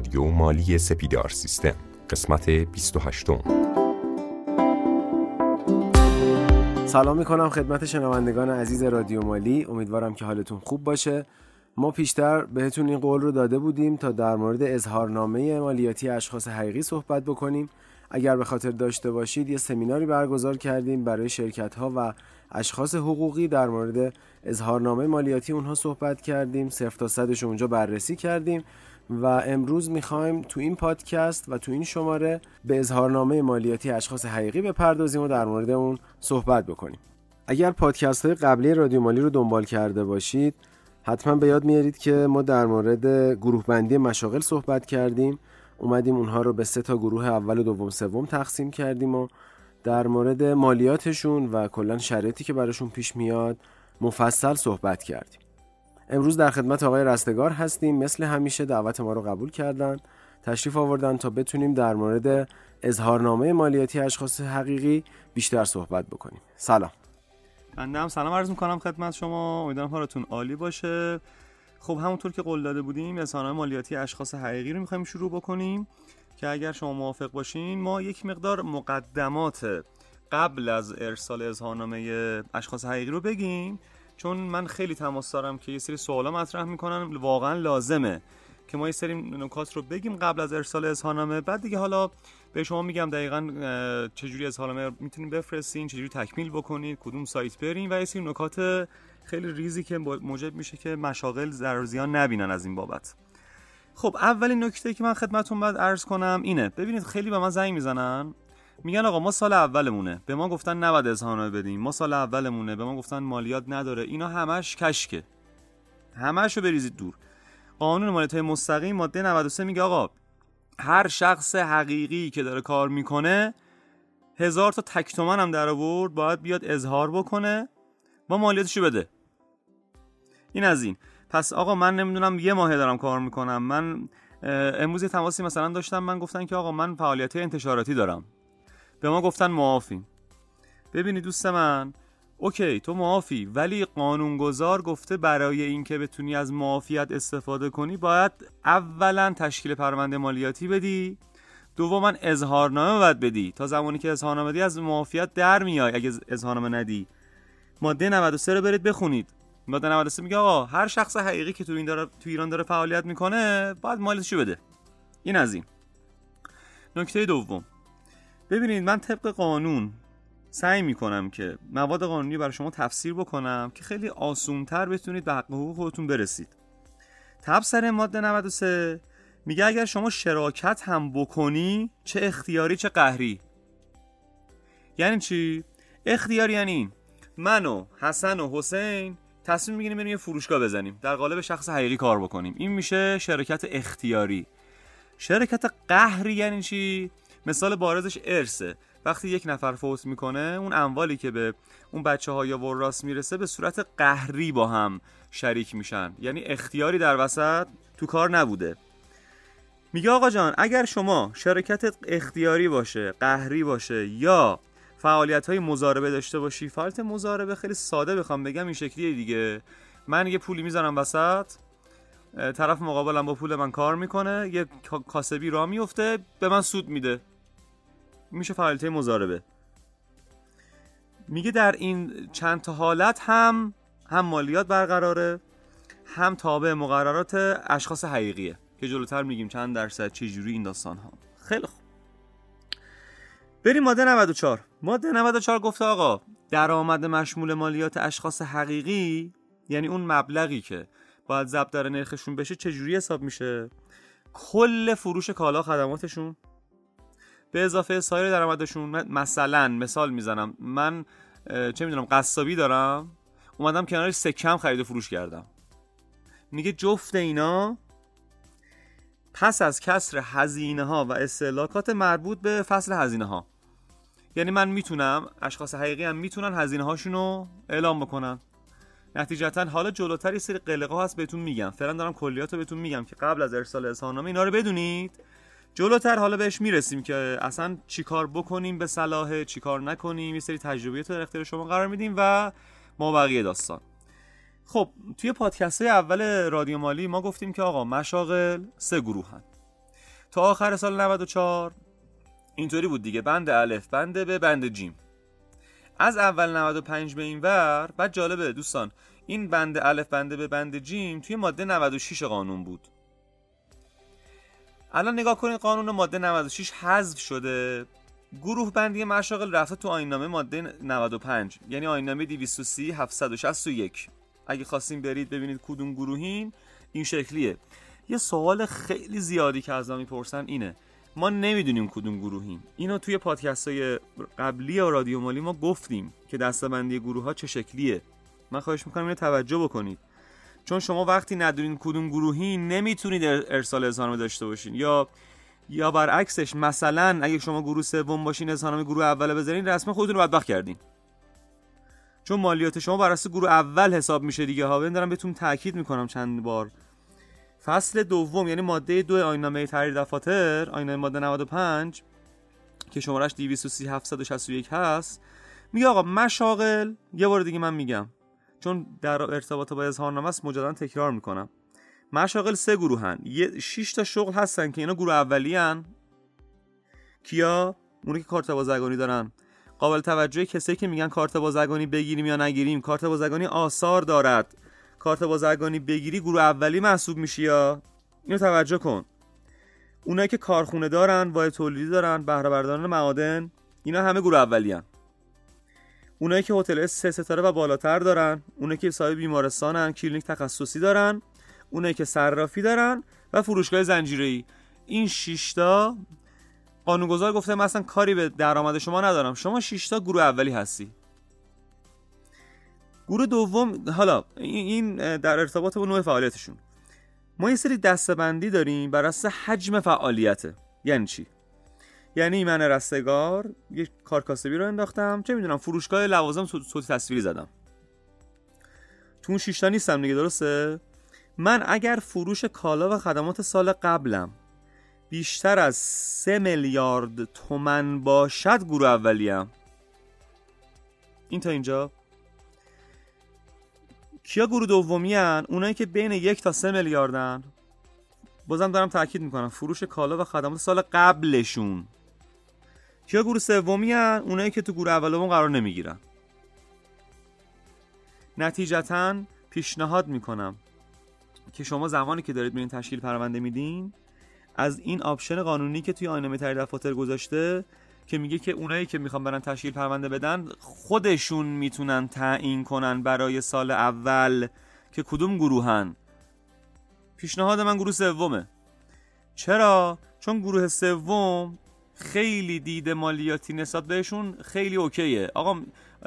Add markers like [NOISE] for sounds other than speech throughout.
رادیو مالی سپیدار سیستم قسمت 28 سلام می‌کنم خدمت شنوندگان عزیز رادیو مالی. امیدوارم که حالتون خوب باشه. ما پیشتر بهتون این قول رو داده بودیم تا در مورد اظهارنامه مالیاتی اشخاص حقیقی صحبت بکنیم. اگر به خاطر داشته باشید یه سمیناری برگزار کردیم برای شرکت ها و اشخاص حقوقی. در مورد اظهارنامه مالیاتی اونها صحبت کردیم. صفر تا صدش اونجا بررسی کردیم. و امروز می‌خوایم تو این پادکست و تو این شماره به اظهارنامه مالیاتی اشخاص حقیقی بپردازیم و در مورد اون صحبت بکنیم. اگر پادکست های قبلی رادیو مالی رو دنبال کرده باشید حتما به یاد میارید که ما در مورد گروه بندی مشاغل صحبت کردیم. اومدیم اونها رو به سه تا گروه اول و دوم سوم تقسیم کردیم و در مورد مالیاتشون و کلا شرایطی که براشون پیش میاد مفصل صحبت کردیم. امروز در خدمت آقای رستگار هستیم. مثل همیشه دعوت ما رو قبول کردن تشریف آوردن تا بتونیم در مورد اظهارنامه مالیاتی اشخاص حقیقی بیشتر صحبت بکنیم. سلام. بنده هم سلام عرض می‌کنم خدمت شما. امیدوارم حالتون عالی باشه. خب همونطور که قول داده بودیم اظهارنامه مالیاتی اشخاص حقیقی رو می‌خوایم شروع بکنیم که اگر شما موافق باشین ما یک مقدار مقدمات قبل از ارسال اظهارنامه اشخاص حقیقی رو بگیم. چون من خیلی تماس دارم که یه سری سوالا مطرح می‌کنن واقعا لازمه که ما یه سری نکات رو بگیم قبل از ارسال اظهارنامه. بعد دیگه حالا به شما میگم دقیقا چجوری اظهارنامه می‌تونید بفرستین چجوری تکمیل بکنید کدوم سایت برین و یه سری نکات خیلی ریزی که موجب میشه که مشاغل ضرر زیان نبینن از این بابت. خب اولین نکته که من خدمتتون باید عرض کنم اینه. ببینید خیلی به من زنگ می‌زنن. میگن آقا ما سال اولمونه. به ما گفتن نباید اظهارنامه بدیم. ما سال اولمونه. به ما گفتن مالیات نداره. اینا همش کشکه. همش رو بریزید دور. قانون مالیات مستقیم ماده 93 میگه آقا هر شخص حقیقی که داره کار می‌کنه هزار تا تک تومن هم در آورد باید بیاد اظهار بکنه ما مالیاتشو بده. این از این. پس آقا من نمی‌دونم یه ماه دارم کار می‌کنم. من امروز تماسی مثلا داشتم. من گفتن که آقا من فعالیت انتشاراتی دارم. به ما گفتن معافیم ببینید دوست من اوکی تو معافی ولی قانونگذار گفته برای اینکه بتونی از معافیت استفاده کنی باید اولا تشکیل پرونده مالیاتی بدی دوما اظهارنامه باید بدی. تا زمانی که اظهارنامه بدی از معافیت در میای. اگه اظهارنامه ندی ماده 93 رو برید بخونید. ماده 93 میگه آقا هر شخص حقیقی که تو این داره تو ایران داره فعالیت می‌کنه باید مالیاتشو بده. این از این. نکته دوم. ببینید من طبق قانون سعی می‌کنم که مواد قانونی برای شما تفسیر بکنم که خیلی آسونتر بتونید به حق حقوق خودتون برسید. تبصره ماده 93 میگه اگر شما شراکت هم بکنی چه اختیاری چه قهری؟ یعنی چی؟ اختیاری یعنی این من و حسن و حسین تصمیم می‌گیریم بریم یه فروشگاه بزنیم در قالب شخص حقیقی کار بکنیم. این میشه شرکت اختیاری. شرکت قهری یعنی چی؟ مثال بارزش ارسه وقتی یک نفر فوت می‌کنه اون اموالی که به اون بچه ها یا وراس می‌رسه به صورت قهری با هم شریک میشن. یعنی اختیاری در وسط تو کار نبوده. میگه آقا جان اگر شما شرکت اختیاری باشه قهری باشه یا فعالیت های مزاربه داشته باشی فعالیت مزاربه خیلی ساده بخوام بگم این شکلیه دیگه. من یه پولی می‌ذارم وسط طرف مقابلم با پول من کار می‌کنه یه کاسبی را میفته به من سود میده. میشه فعالیت مزاربه میگه در این چند تا حالت هم هم مالیات برقراره هم تابع مقررات اشخاص حقیقیه که جلوتر میگیم چند درصد چه جوری این داستان ها خیلی خوب. بریم ماده 94 ماده 94 گفته آقا درآمد مشمول مالیات اشخاص حقیقی یعنی اون مبلغی که باید ضبط در نرخشون بشه چجوری حساب میشه؟ کل فروش کالا خدماتشون به اضافه سایر درآمدشون مثلا مثال می‌زنم. من چه می‌دونم قصابی دارم. اومدم کنارش سکم خرید و فروش کردم. میگه جفت اینا پس از کسر هزینه ها و استهلاکات مربوط به فصل هزینه ها یعنی من می‌تونم اشخاص حقیقی هم می‌تونن هزینه هاشون رو اعلام بکنن. نتیجتا حالا جلوتر یه سری قلقه هست بهتون میگم. فعلا دارم کلیات رو بهتون میگم که قبل از ارسال اظهارنامه اینا رو بدونید. جلوتر حالا بهش می‌رسیم که اصلا چیکار بکنیم به صلاح چیکار نکنیم یه سری تجربیات در اختیار شما قرار میدیم و ما بقیه داستان. خب توی پادکست های اول رادیو مالی ما گفتیم که آقا مشاغل سه گروه هن. تا آخر سال 94 اینطوری بود دیگه بند الف بند به بند جیم. از اول 95 به این ور بعد جالبه دوستان این بند الف بنده به بند جیم توی ماده 96 قانون بود. الان نگاه کنید قانون ماده 96 حذف شده. گروه بندی مشاغل رفته تو آینامه ماده 95 یعنی آینامه 230 761 اگه خواستیم برید ببینید کدوم گروهین این شکلیه. یه سوال خیلی زیادی که از ما می‌پرسن اینه. ما نمی‌دونیم کدوم گروهیم اینو توی پادکست های قبلی و رادیو مالی ما گفتیم که دستبندی گروه ها چه شکلیه. من خواهش می‌کنم اینو توجه بکنید. چون شما وقتی ندونین کدوم گروهی نمی‌تونید ارسال اظهارنامه داشته باشین. یا یا برعکسش مثلا اگه شما گروه سوم باشین اظهارنامه گروه اول بذارین رسما خودتون رو بدبخت کردین. چون مالیات شما بر اساس گروه اول حساب میشه دیگه. ها دارم بهتون تاکید می‌کنم چند بار. فصل دوم یعنی ماده دو آینامه تحریر دفاتر آینامه ماده 95 که شمارش 230761 هست میگه آقا مشاغل یه بار دیگه من میگم. چون در ارتباط با اظهارنامه است مجددا تکرار می‌کنم. مشاغل سه گروهن. یه 6 تا شغل هستن که اینا گروه اولی هن. کیا؟ اونی که کارت بازرگانی دارن. قابل توجه کسایی که میگن کارت بازرگانی بگیریم یا نگیریم. کارت بازرگانی آثار دارد. کارت بازرگانی بگیری گروه اولی محسوب میشی یا؟ اینو توجه کن. اونایی که کارخونه دارن وای تولیدی دارن بهره معادن اینا همه گروه اولی هن. اونایی که هتل سه ستاره و بالاتر دارن اونایی که صاحب بیمارستانن کلینیک تخصصی دارن اونایی که صرافی دارن و فروشگاه زنجیره‌ای. این 6 تا قانونگذار گفته من اصلا کاری به درآمد شما ندارم. شما 6 تا گروه اولی هستی. گروه دوم حالا این در ارتباط با نوع فعالیتشون. ما یه سری دستبندی داریم بر اساس حجم فعالیته یعنی چی؟ یعنی من رستگار یه کارکاسبی رو انداختم. چه می‌دونم فروشگاه لوازم صوتی تصویری زدم. تو اون شیشتا نیستم دیگه درسته؟ من اگر فروش کالا و خدمات سال قبلم بیشتر از سه میلیارد تومن باشد گروه اولیم. این تا اینجا. کیا گروه دومی هن؟ اونایی که بین یک تا سه میلیاردن. بازم دارم تاکید می‌کنم فروش کالا و خدمات سال قبلشون. کیا گروه سومی هن؟ اونایی که تو گروه اولمون قرار نمی‌گیرن. نتیجتا پیشنهاد می‌کنم که شما زمانی که دارید این تشکیل پرونده میدین از این آپشن قانونی که توی آینامه تحریر دفاتر گذاشته که میگه که اونایی که می‌خوان برن تشکیل پرونده بدن خودشون می‌تونن تعیین کنن برای سال اول که کدوم گروهن. پیشنهاد من گروه سومه. چرا؟ چون گروه سوم خیلی دید مالیاتی نسبت بهشون خیلی اوکیه. آقا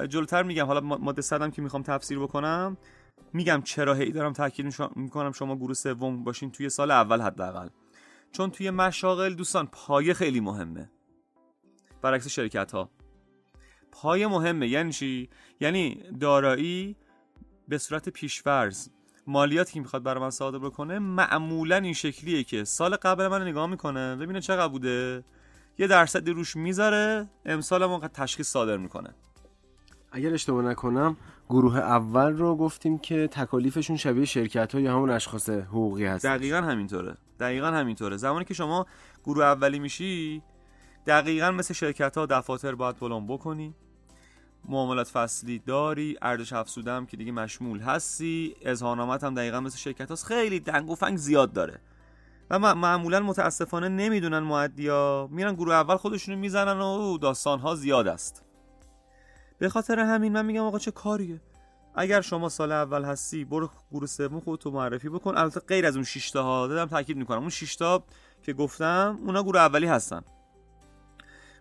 جلوتر میگم حالا ماده صدم که می‌خوام تفسیر بکنم میگم چرا هی دارم تاکید می‌کنم شما گروه سوم باشین توی سال اول حداقل. چون توی مشاغل دوستان پایه خیلی مهمه. برعکس شرکت ها پایه مهمه. یعنی چی؟ یعنی دارایی به صورت پیشورز مالیاتی که می‌خواد برای من صادر بکنه معمولا این شکلیه که سال قبل من نگاه می‌کنه ببینه چقدر بوده. یه درصدی روش می‌ذاره امسال ما تشخیص صادر می‌کنه. اگر اشتباه نکنم گروه اول رو گفتیم که تکالیفشون شبیه شرکت ها یا همون اشخاص حقوقی هست دقیقا همینطوره. دقیقا همینطوره. زمانی که شما گروه اولی میشی دقیقا مثل شرکت ها دفاتر باید بلند بکنی. معاملات فصلی داری ارزش افزوده که دیگه مشمول هستی. اظهارنامت هم دقیقا مثل شرکت هاست خیلی دنگ و فنگ زیاد داره. و معمولا متاسفانه نمی‌دونن معدیا میرن گروه اول خودشونو می‌زنن و داستان ها زیاد است. به خاطر همین من میگم آقا چه کاریه؟ اگر شما سال اول هستی برو گروه سوم خودتو معرفی بکن. البته غیر از اون 6 تا ها دادم تاکید می‌کنم. اون 6 تا که گفتم اونا گروه اولی هستن.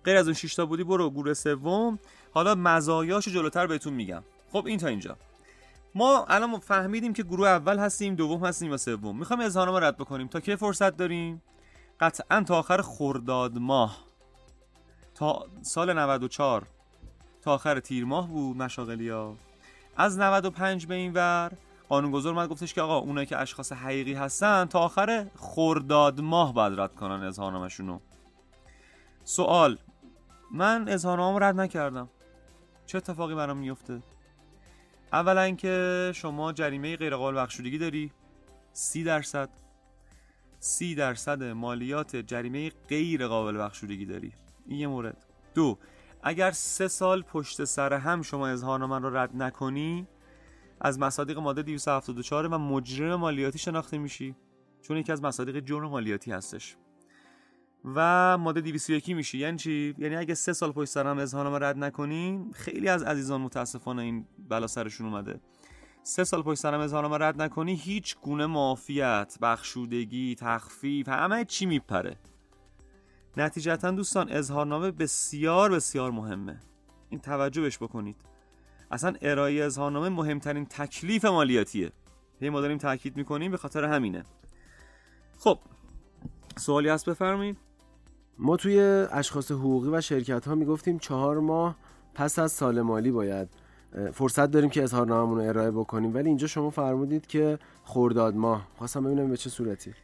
غیر از اون 6 تا بودی برو گروه سوم. حالا مزایاشو جلوتر بهتون میگم. خب این تا اینجا. ما الان فهمیدیم که گروه اول هستیم دوم هستیم و سوم. می‌خوام اظهارنامه رد بکنیم. تا کی فرصت داریم؟ قطعا تا آخر خرداد ماه. تا سال 94 تا آخر تیر ماه بود مشاغلی از 95 به این ور قانونگذار من گفتش که آقا اونایی که اشخاص حقیقی هستن تا آخر خرداد ماه باید رد کنن اظهارنامه‌شونو سوال. من اظهارنامه رد نکردم. چه اتفاقی برام میفته اولا که شما جریمه غیر قابل بخشودگی داری. سی درصد. سی درصد مالیات جریمه غیر قابل بخشودگی داری. این یه مورد. دو اگر سه سال پشت سر هم شما اظهارنامه رو رد نکنی از مصادیق ماده 274 و مجرم مالیاتی شناخته میشی. چون یکی از مصادیق جرم مالیاتی هستش. و ماده 201 میشی. یعنی چی؟ یعنی اگه سه سال پشت سر هم اظهارنامه رد نکنین خیلی از عزیزان متاسفانه این بلا سرشون اومده. سه سال پشت سرم اظهارنامه رد نکنی هیچ گونه معافیت بخشودگی تخفیف همه چی میپره. نتیجتا دوستان اظهارنامه بسیار بسیار مهمه. این توجه بهش بکنید. اصلا ارائه اظهارنامه مهمترین تکلیف مالیاتیه. هی ما داریم تاکید می‌کنیم به خاطر همینه. خب سوالی هست بفرمایید. ما توی اشخاص حقوقی و شرکت ها می‌گفتیم چهار ماه پس از سال مالی باید فرصت داریم که اظهارنامه‌مون رو ارائه بکنیم. ولی اینجا شما فرمودید که خرداد ماه. خواستم ببینم به چه صورتی.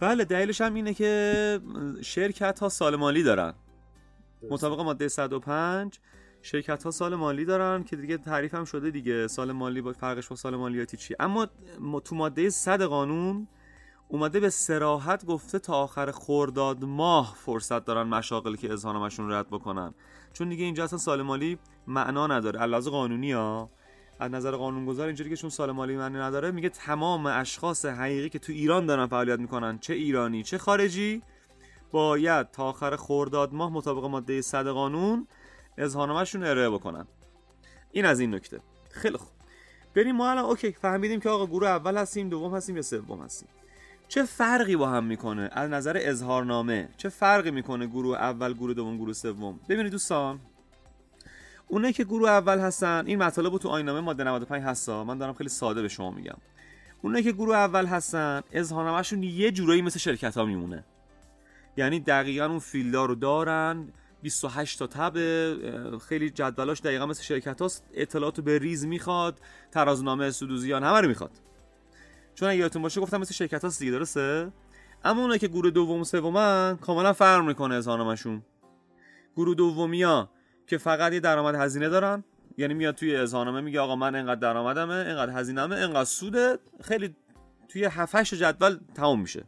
بله دلیلش هم اینه که شرکت ها سال مالی دارن. مطابق ماده 105 شرکت ها سال مالی دارن که دیگه تعریف هم شده دیگه. سال مالی با فرقش با سال مالیاتی چی اما تو ماده 100 قانون اومده به سراحت گفته تا آخر خرداد ماه فرصت دارن مشاغلی که اظهارنامه‌شون رد بکنن. چون دیگه اینجا اصلا سال مالی معنا نداره. علاوه قانونی ها از نظر قانونگذار اینجوری که چون سال مالی معنی نداره میگه تمام اشخاص حقیقی که تو ایران دارن فعالیت می‌کنن چه ایرانی چه خارجی باید تا آخر خرداد ماه مطابق ماده 100 قانون اظهارنامه‌شون ارائه بکنن. این از این نکته. خیلی خوب. بریم ما الان اوکی فهمیدیم که آقا گروه اول هستیم دوم هستیم یا سوم هستیم؟ چه فرقی با هم می‌کنه؟ از نظر اظهارنامه چه فرقی می‌کنه گروه اول گروه دوم گروه سوم؟ ببینید دوستان اونایی که گروه اول هستن این مطالب تو آینامه ماده 95 هستا من دارم خیلی ساده به شما میگم. اونایی که گروه اول هستن اظهارنامهشون یه جورایی مثل شرکت ها میمونه. یعنی دقیقا اون فیلدا رو دارن 28 تا تب خیلی جدولاش دقیقا مثل شرکت هاست اطلاعاتو به ریز می‌خواد ترازنامه سودوزیان همه رو می‌خواد. چون اگه یادتون باشه گفتم مثل شرکت هاست دیگه درسته؟ اما اونایی که گروه دوم و سومن کاملا فرق می‌کنه اظهارنامهشون گروه دومیا که فقط یه درآمد هزینه دارن یعنی میاد توی اظهارنامه میگه آقا من انقدر درآمدمه انقدر هزینه‌مه انقدر سوده خیلی توی 7 جدول تمام میشه.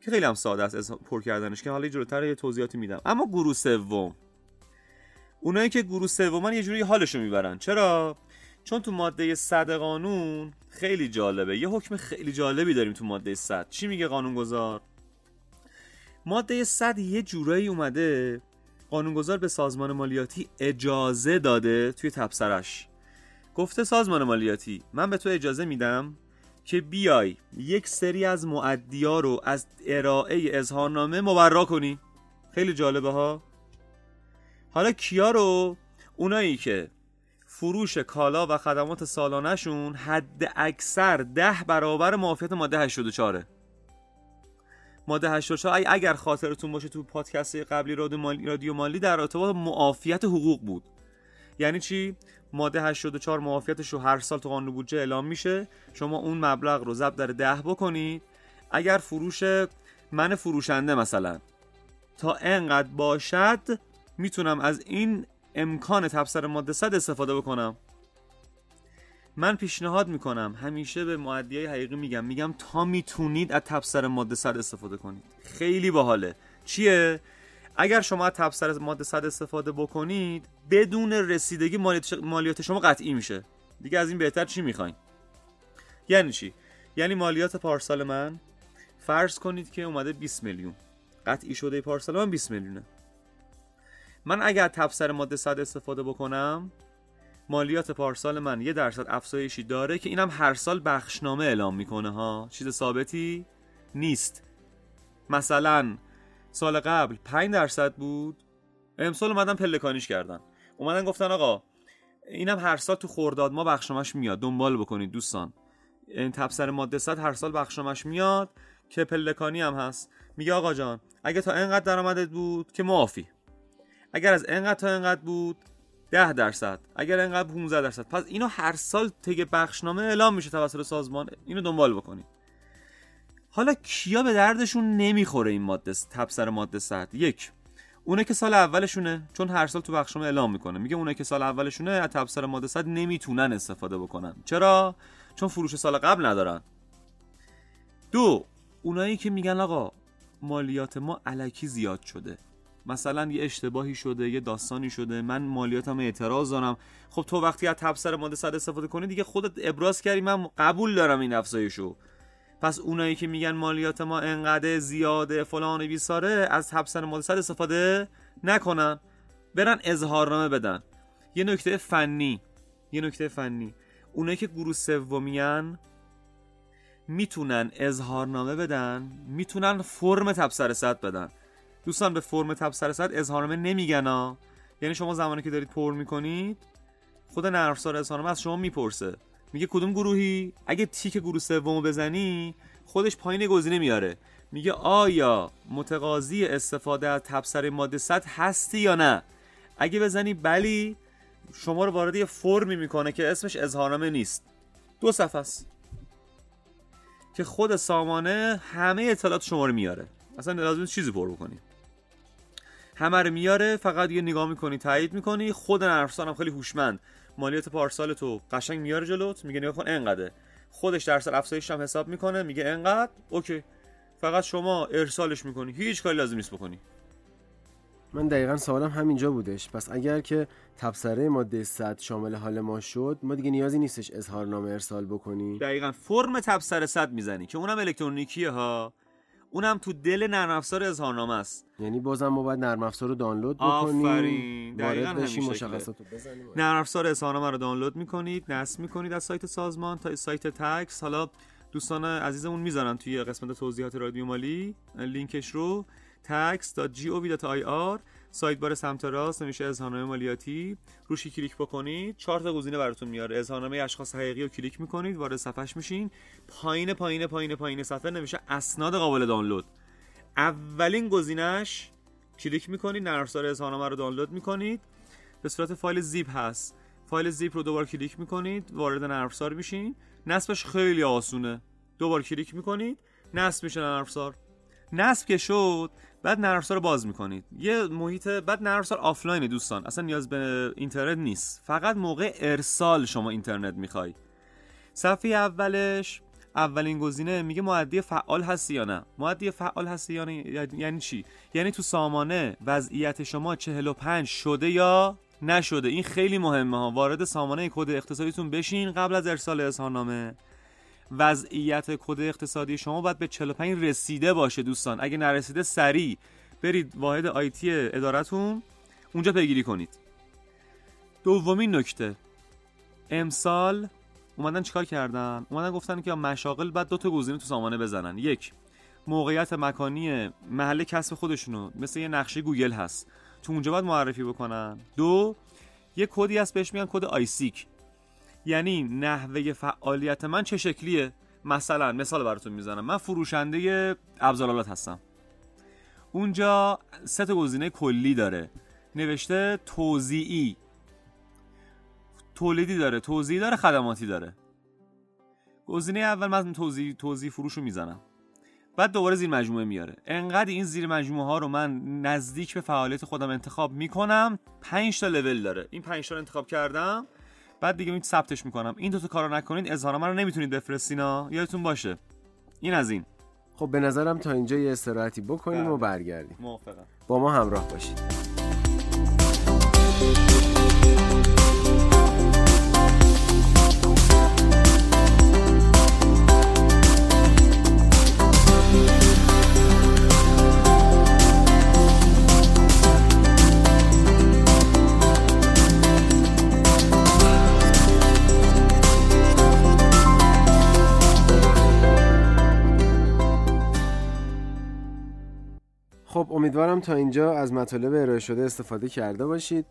که خیلی هم ساده است پر کردنش که حالا جلوتر یه توضیحاتی میدم. اما گروه سوم. اونایی که گروه سومن یه جوری حالشو می‌برن. چرا؟ چون تو ماده 100 قانون خیلی جالبه. یه حکم خیلی جالبی داریم تو ماده 100 چی میگه قانونگذار؟ ماده 100 یه جورایی اومده قانونگذار به سازمان مالیاتی اجازه داده توی تبصرش گفته سازمان مالیاتی من به تو اجازه میدم که بیای یک سری از معدیا رو از ارائه اظهارنامه مبرا کنی. خیلی جالبه ها؟ حالا کیا رو؟ اونایی که فروش کالا و خدمات سالانهشون حد اکثر ده برابر معافیت ماده 84 ماده 84 اگر خاطرتون باشه تو پادکست قبلی رادیو مالی, رادیو مالی در ارتباط معافیت حقوق بود. یعنی چی؟ ماده 84 معافیتش رو هر سال تو قانون بودجه اعلام میشه. شما اون مبلغ رو ضرب در ده بکنید. اگر فروش من فروشنده مثلا تا انقدر باشد می‌تونم از این امکان تبصر ماده 100 استفاده بکنم. من پیشنهاد می‌کنم. همیشه به معدیای حقیقی میگم. میگم تا می‌تونید از تبصر ماده 100 استفاده کنید. خیلی باحاله. چیه؟ اگر شما از تبصر ماده 100 استفاده بکنید بدون رسیدگی مالیات شما قطعی میشه. دیگه از این بهتر چی می‌خواین؟ یعنی چی؟ یعنی مالیات پارسال من فرض کنید که اومده 20 میلیون. قطعی شده پارسال من 20 میلیونه. من اگر تبصر ماده 100 استفاده بکنم مالیات پارسال من یه درصد افزایشی داره که اینم هر سال بخشنامه اعلام می‌کنه ها. چیز ثابتی نیست. مثلا سال قبل 5 درصد بود. امسال اومدن پلکانیش کردن. اومدن گفتن آقا اینم هر سال تو خورداد ما بخشنامش میاد. دنبال بکنید دوستان. این تبصر ماده 100 هر سال بخشنامش میاد که پلکانی هم هست. میگه آقا جان اگه تا اینقدر درآمدت بود که معافی. اگر از اینقدر تا اینقدر بود 10 درصد. اگر اینقدر 15 درصد. پس اینو هر سال طی بخشنامه اعلام میشه توسط سازمان. اینو دنبال بکنید. حالا کیا به دردشون نمی‌خوره این ماده تبصر ماده 100 یک اونه که سال اولشونه چون هر سال تو بخشنامه اعلام می‌کنه. میگه اونه که سال اولشونه از تبصر ماده 100 نمی‌تونن استفاده بکنن. چرا؟ چون فروش سال قبل ندارن. دو اونایی که میگن آقا مالیات ما علکی زیاد شده. مثلا یه اشتباهی شده یه داستانی شده من مالیاتم اعتراض دارم. خب تو وقتی از تبصره ماده 100 استفاده کنی دیگه خودت ابراز کردی من قبول دارم این افزایشو. پس اونایی که میگن مالیات ما انقدر زیاده فلان بیساره از تبصره ماده 100 استفاده نکنن. برن اظهارنامه بدن. یه نکته فنی یه نکته فنی. اونایی که گروه سومیان می‌تونن اظهارنامه بدن می‌تونن فرم تبصره صد بدن. دوستان به فرم تبصره صد اظهارنامه نمیگن ها یعنی شما زمانی که دارید پر می‌کنید خود نرم افزار اظهارنامه از شما می‌پرسه. میگه کدوم گروهی؟ اگه تیک گروه سومو بزنی خودش پایین گزینه میاره. میگه آیا متقاضی استفاده از تبصره ماده 100 هستی یا نه؟ اگه بزنی بلی شما رو وارد یه فرمی می‌کنه که اسمش اظهارنامه نیست. دو صفحه است. که خود سامانه همه اطلاعات شما رو میاره. اصلا لازم چیزی پر بکنی. همه رو میاره فقط یه نگاه می‌کنی تایید می‌کنی. خود نرفسان هم خیلی هوشمند. مالیات پارسال تو قشنگ میاره جلوت میگه نگاه کن انقدره. خودش درصد افزایش هم حساب می‌کنه میگه انقدر اوکی. فقط شما ارسالش می‌کنی. هیچ کاری لازم نیست بکنی. من دقیقا سوالم همینجا بودش. پس اگر که تبصره ماده 100 شامل حال ما شد ما دیگه نیازی نیستش اظهارنامه ارسال بکنی دقیقا. فرم تبصره 100 می‌زنی که اونم الکترونیکیه ها. اونم تو دل نرم افزار اظهارنامه است. یعنی بازم ما باید نرم افزار رو دانلود بکنیم. آفرین. دقیقاً همین. مشخصات رو بزنیم. نرم افزار اظهارنامه رو دانلود می‌کنید نصب می‌کنید از سایت سازمان تا سایت tax. حالا دوستان عزیزمون می‌ذارن توی قسمت توضیحات رادیو مالی. لینکش رو tax.gov.ir sidebar سمت راست نوشته اظهارنامه مالیاتی. روشی کلیک بکنید چهار تا گزینه براتون میاره. اظهارنامه اشخاص حقیقی رو کلیک می‌کنید وارد صفحش میشین. پایین پایین پایین پایین صفحه نوشته اسناد قابل دانلود. اولین گزینش کلیک می‌کنید نرم افزار اظهارنامه رو دانلود می‌کنید. به صورت فایل زیپ هست. فایل زیپ رو دوبار کلیک می‌کنید وارد نرم افزار میشین. نصبش خیلی آسونه. دوبار کلیک می‌کنید نصب میشه نرم افزار نصب که شد بعد نرم رو باز می‌کنید. یه محیط بعد نرم افزار آفلاینه دوستان. اصلا نیاز به اینترنت نیست. فقط موقع ارسال شما اینترنت می‌خواید صفحه اولش اولین گزینه میگه مودی فعال هستی یا نه. مودی فعال هستی یا نه یعنی چی؟ یعنی تو سامانه وضعیت شما 45 شده یا نشده. این خیلی مهمه ها. وارد سامانه کد اقتصادیتون بشین قبل از ارسال اظهارنامه. وضعیت کد اقتصادی شما باید به 45 رسیده باشه دوستان. اگه نرسیده سریع. برید واحد آیتی ادارتون. اونجا پیگیری کنید. دومین نکته. امسال اومدن چیکار کردن؟ اومدن گفتن که مشاغل بعد دو تا گزینه تو سامانه بزنن. یک موقعیت مکانی محل کسب خودشونو مثل یه نقشه گوگل هست تو اونجا باید معرفی بکنن. دو یه کدی هست بهش میگن کد ISIC یعنی نحوه فعالیت من چه شکلیه؟ مثلا مثال براتون می‌زنم. من فروشنده ابزارالات هستم. اونجا سه تا گزینه کلی داره. نوشته توزیعی. تولیدی داره توزیعی داره خدماتی داره. گزینه اول من توزیع توزیع فروش رو می‌زنم. بعد دوباره زیر مجموعه میاره. انقدر این زیر مجموعه ها رو من نزدیک به فعالیت خودم انتخاب می‌کنم 5 تا لول داره. این 5 تا انتخاب کردم. بعد دیگه می ثبتش می‌کنم. این دو تا کارو نکنید اظهارنامه رو نمی‌تونید بفرستینا یادتون باشه. این از این. خب به نظرم تا اینجا یه استراحتی بکنیم بله. و برگردیم. موافقم. با ما همراه باشید. خب امیدوارم تا اینجا از مطالب ارائه شده استفاده کرده باشید.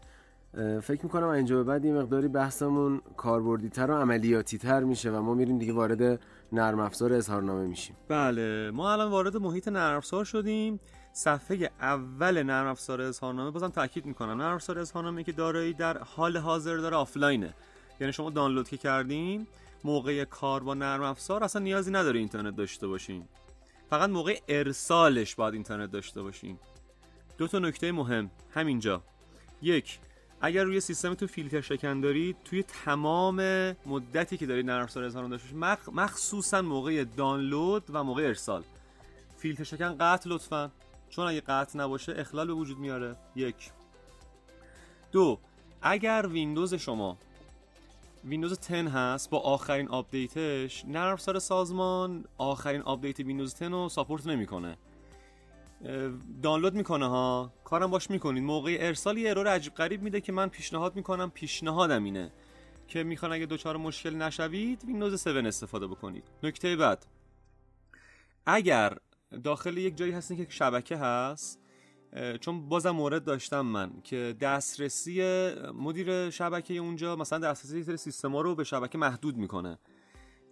فکر می‌کنم اینجا به بعد یه مقداری بحثمون کاربردی تر و عملیاتی تر میشه و ما میریم دیگه وارد نرم افزار اظهارنامه میشیم. بله ما الان وارد محیط نرم افزار شدیم. صفحه اول نرم افزار اظهارنامه بازم تاکید می‌کنم. نرم افزار اظهارنامه که دارایی در حال حاضر داره آفلاینه. یعنی شما دانلود که کردین موقع کار با نرم افزار اصلا نیازی نداره اینترنت داشته باشین. فقط موقع ارسالش باید اینترنت داشته باشین. دو تا نکته مهم. همینجا. یک اگر روی سیستمتون فیلتر شکن دارید توی تمام مدتی که دارید نرم افزار اظهارنامه داشته مخ- مخصوصا موقع دانلود و موقع ارسال. فیلتر شکن قطع لطفا. چون اگه قطع نباشه اخلال به وجود میاره. یک. دو اگر ویندوز شما ویندوز 10 هست با آخرین update ش نرم افزار سازمان آخرین update ویندوز 10 رو support نمی‌کنه. دانلود می‌کنه ها. کارم باش می‌کنید. موقع ارسال یه ارور عجیب غریب میده که من پیشنهاد می‌کنم پیشنهادم اینه که می‌خوان اگه دچار مشکل نشوید ویندوز 7 استفاده بکنید. نکته بعد. اگر داخل یک جایی هستین که شبکه هست چون بازم مورد داشتم من که دسترسی مدیر شبکه اونجا مثلا دسترسی سری سیستم رو به شبکه محدود می‌کنه.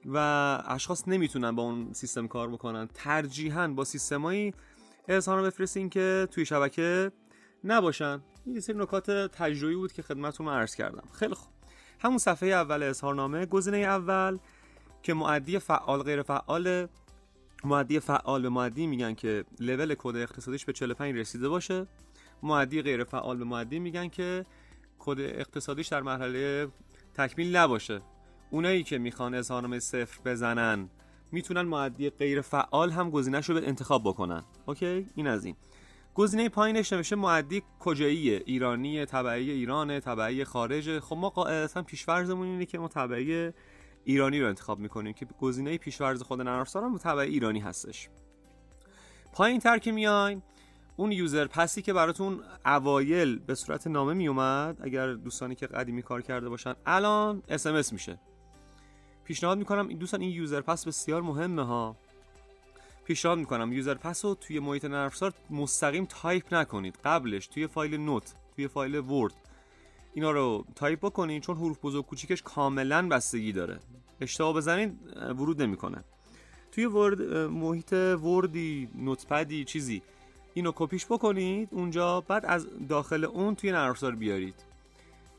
و اشخاص نمی‌تونن با اون سیستم کار بکنن. ترجیحاً با سیستمایی اظهار بفرستین که توی شبکه نباشن. این سری نکات تجربی بود که خدمتتون عرض کردم. خیلی خوب. همون صفحه اول اظهارنامه گزینه اول که معدی فعال غیر فعال معدی فعال به معدی میگن که لول کد اقتصادیش به 45 رسیده باشه. معدی غیر فعال به معدی میگن که کد اقتصادیش در مرحله تکمیل نباشه. اونایی که می‌خوان اظهارنامه صفر بزنن می‌تونن مودی غیر فعال هم گزینش رو به انتخاب بکنن. اوکی؟ این از این. گزینه پایینش نوشته مودی کجاییه؟ ایرانی تبعه ایرانه تبعه خارجه خب ما قاعدتا پیش‌فرضمون اینه که ما تبعه ایرانی رو انتخاب می‌کنیم که گزینه پیش‌فرض خود نرم هم تبعه ایرانی هستش. پایین تر که میاین اون user pass ی که براتون اوایل به صورت نامه میومد اگر دوستانی که قدیمی کار کرده باشن الان SMS میشه. پیشنهاد می‌کنم دوستان این user pass بسیار مهمه ها. پیشنهاد می‌کنم user pass رو توی محیط نرم مستقیم تایپ نکنید. قبلش توی فایل note توی فایل Word اینا رو تایپ بکنین چون حروف بزرگ کوچیکش کاملا بستگی داره. اشتباه بزنید ورود نمی‌کنه. توی Word محیط Word ی Notepad ی چیزی اینو کپیش بکنید اونجا بعد از داخل اون توی نرم بیارید.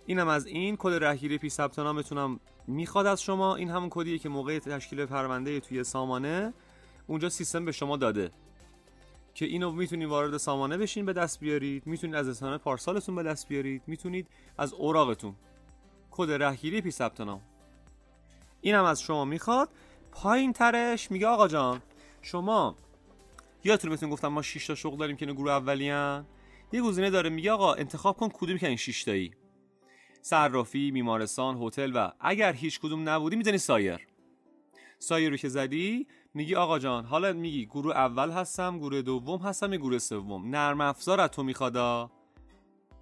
اینم از این کد رهگیری پیش ثبت نامتونم می‌خواد از شما. این همون کدیه که موقع تشکیل پرونده توی سامانه اونجا سیستم به شما داده. که اینو می‌تونید وارد سامانه بشین به دست بیارید می‌تونید از اسناد پارسالتون به دست بیارید می‌تونید از اوراقتون. کد رهگیری پیش ثبت نام. اینم از شما می‌خواد. پایین ترش میگه آقا جان شما یادتون بهتون گفتم ما 6 تا شغل داریم که گروه اولیان. یه گزینه داره میگه آقا انتخاب کن کدوم که این 6 تایی. صرافی بیمارستان هتل و اگر هیچ کدوم نبودی می‌زنی سایر. سایر رو که زدی میگی آقا جان حالا میگی گروه اول هستم گروه دوم هستم گروه سوم. نرم افزار تو میخوادا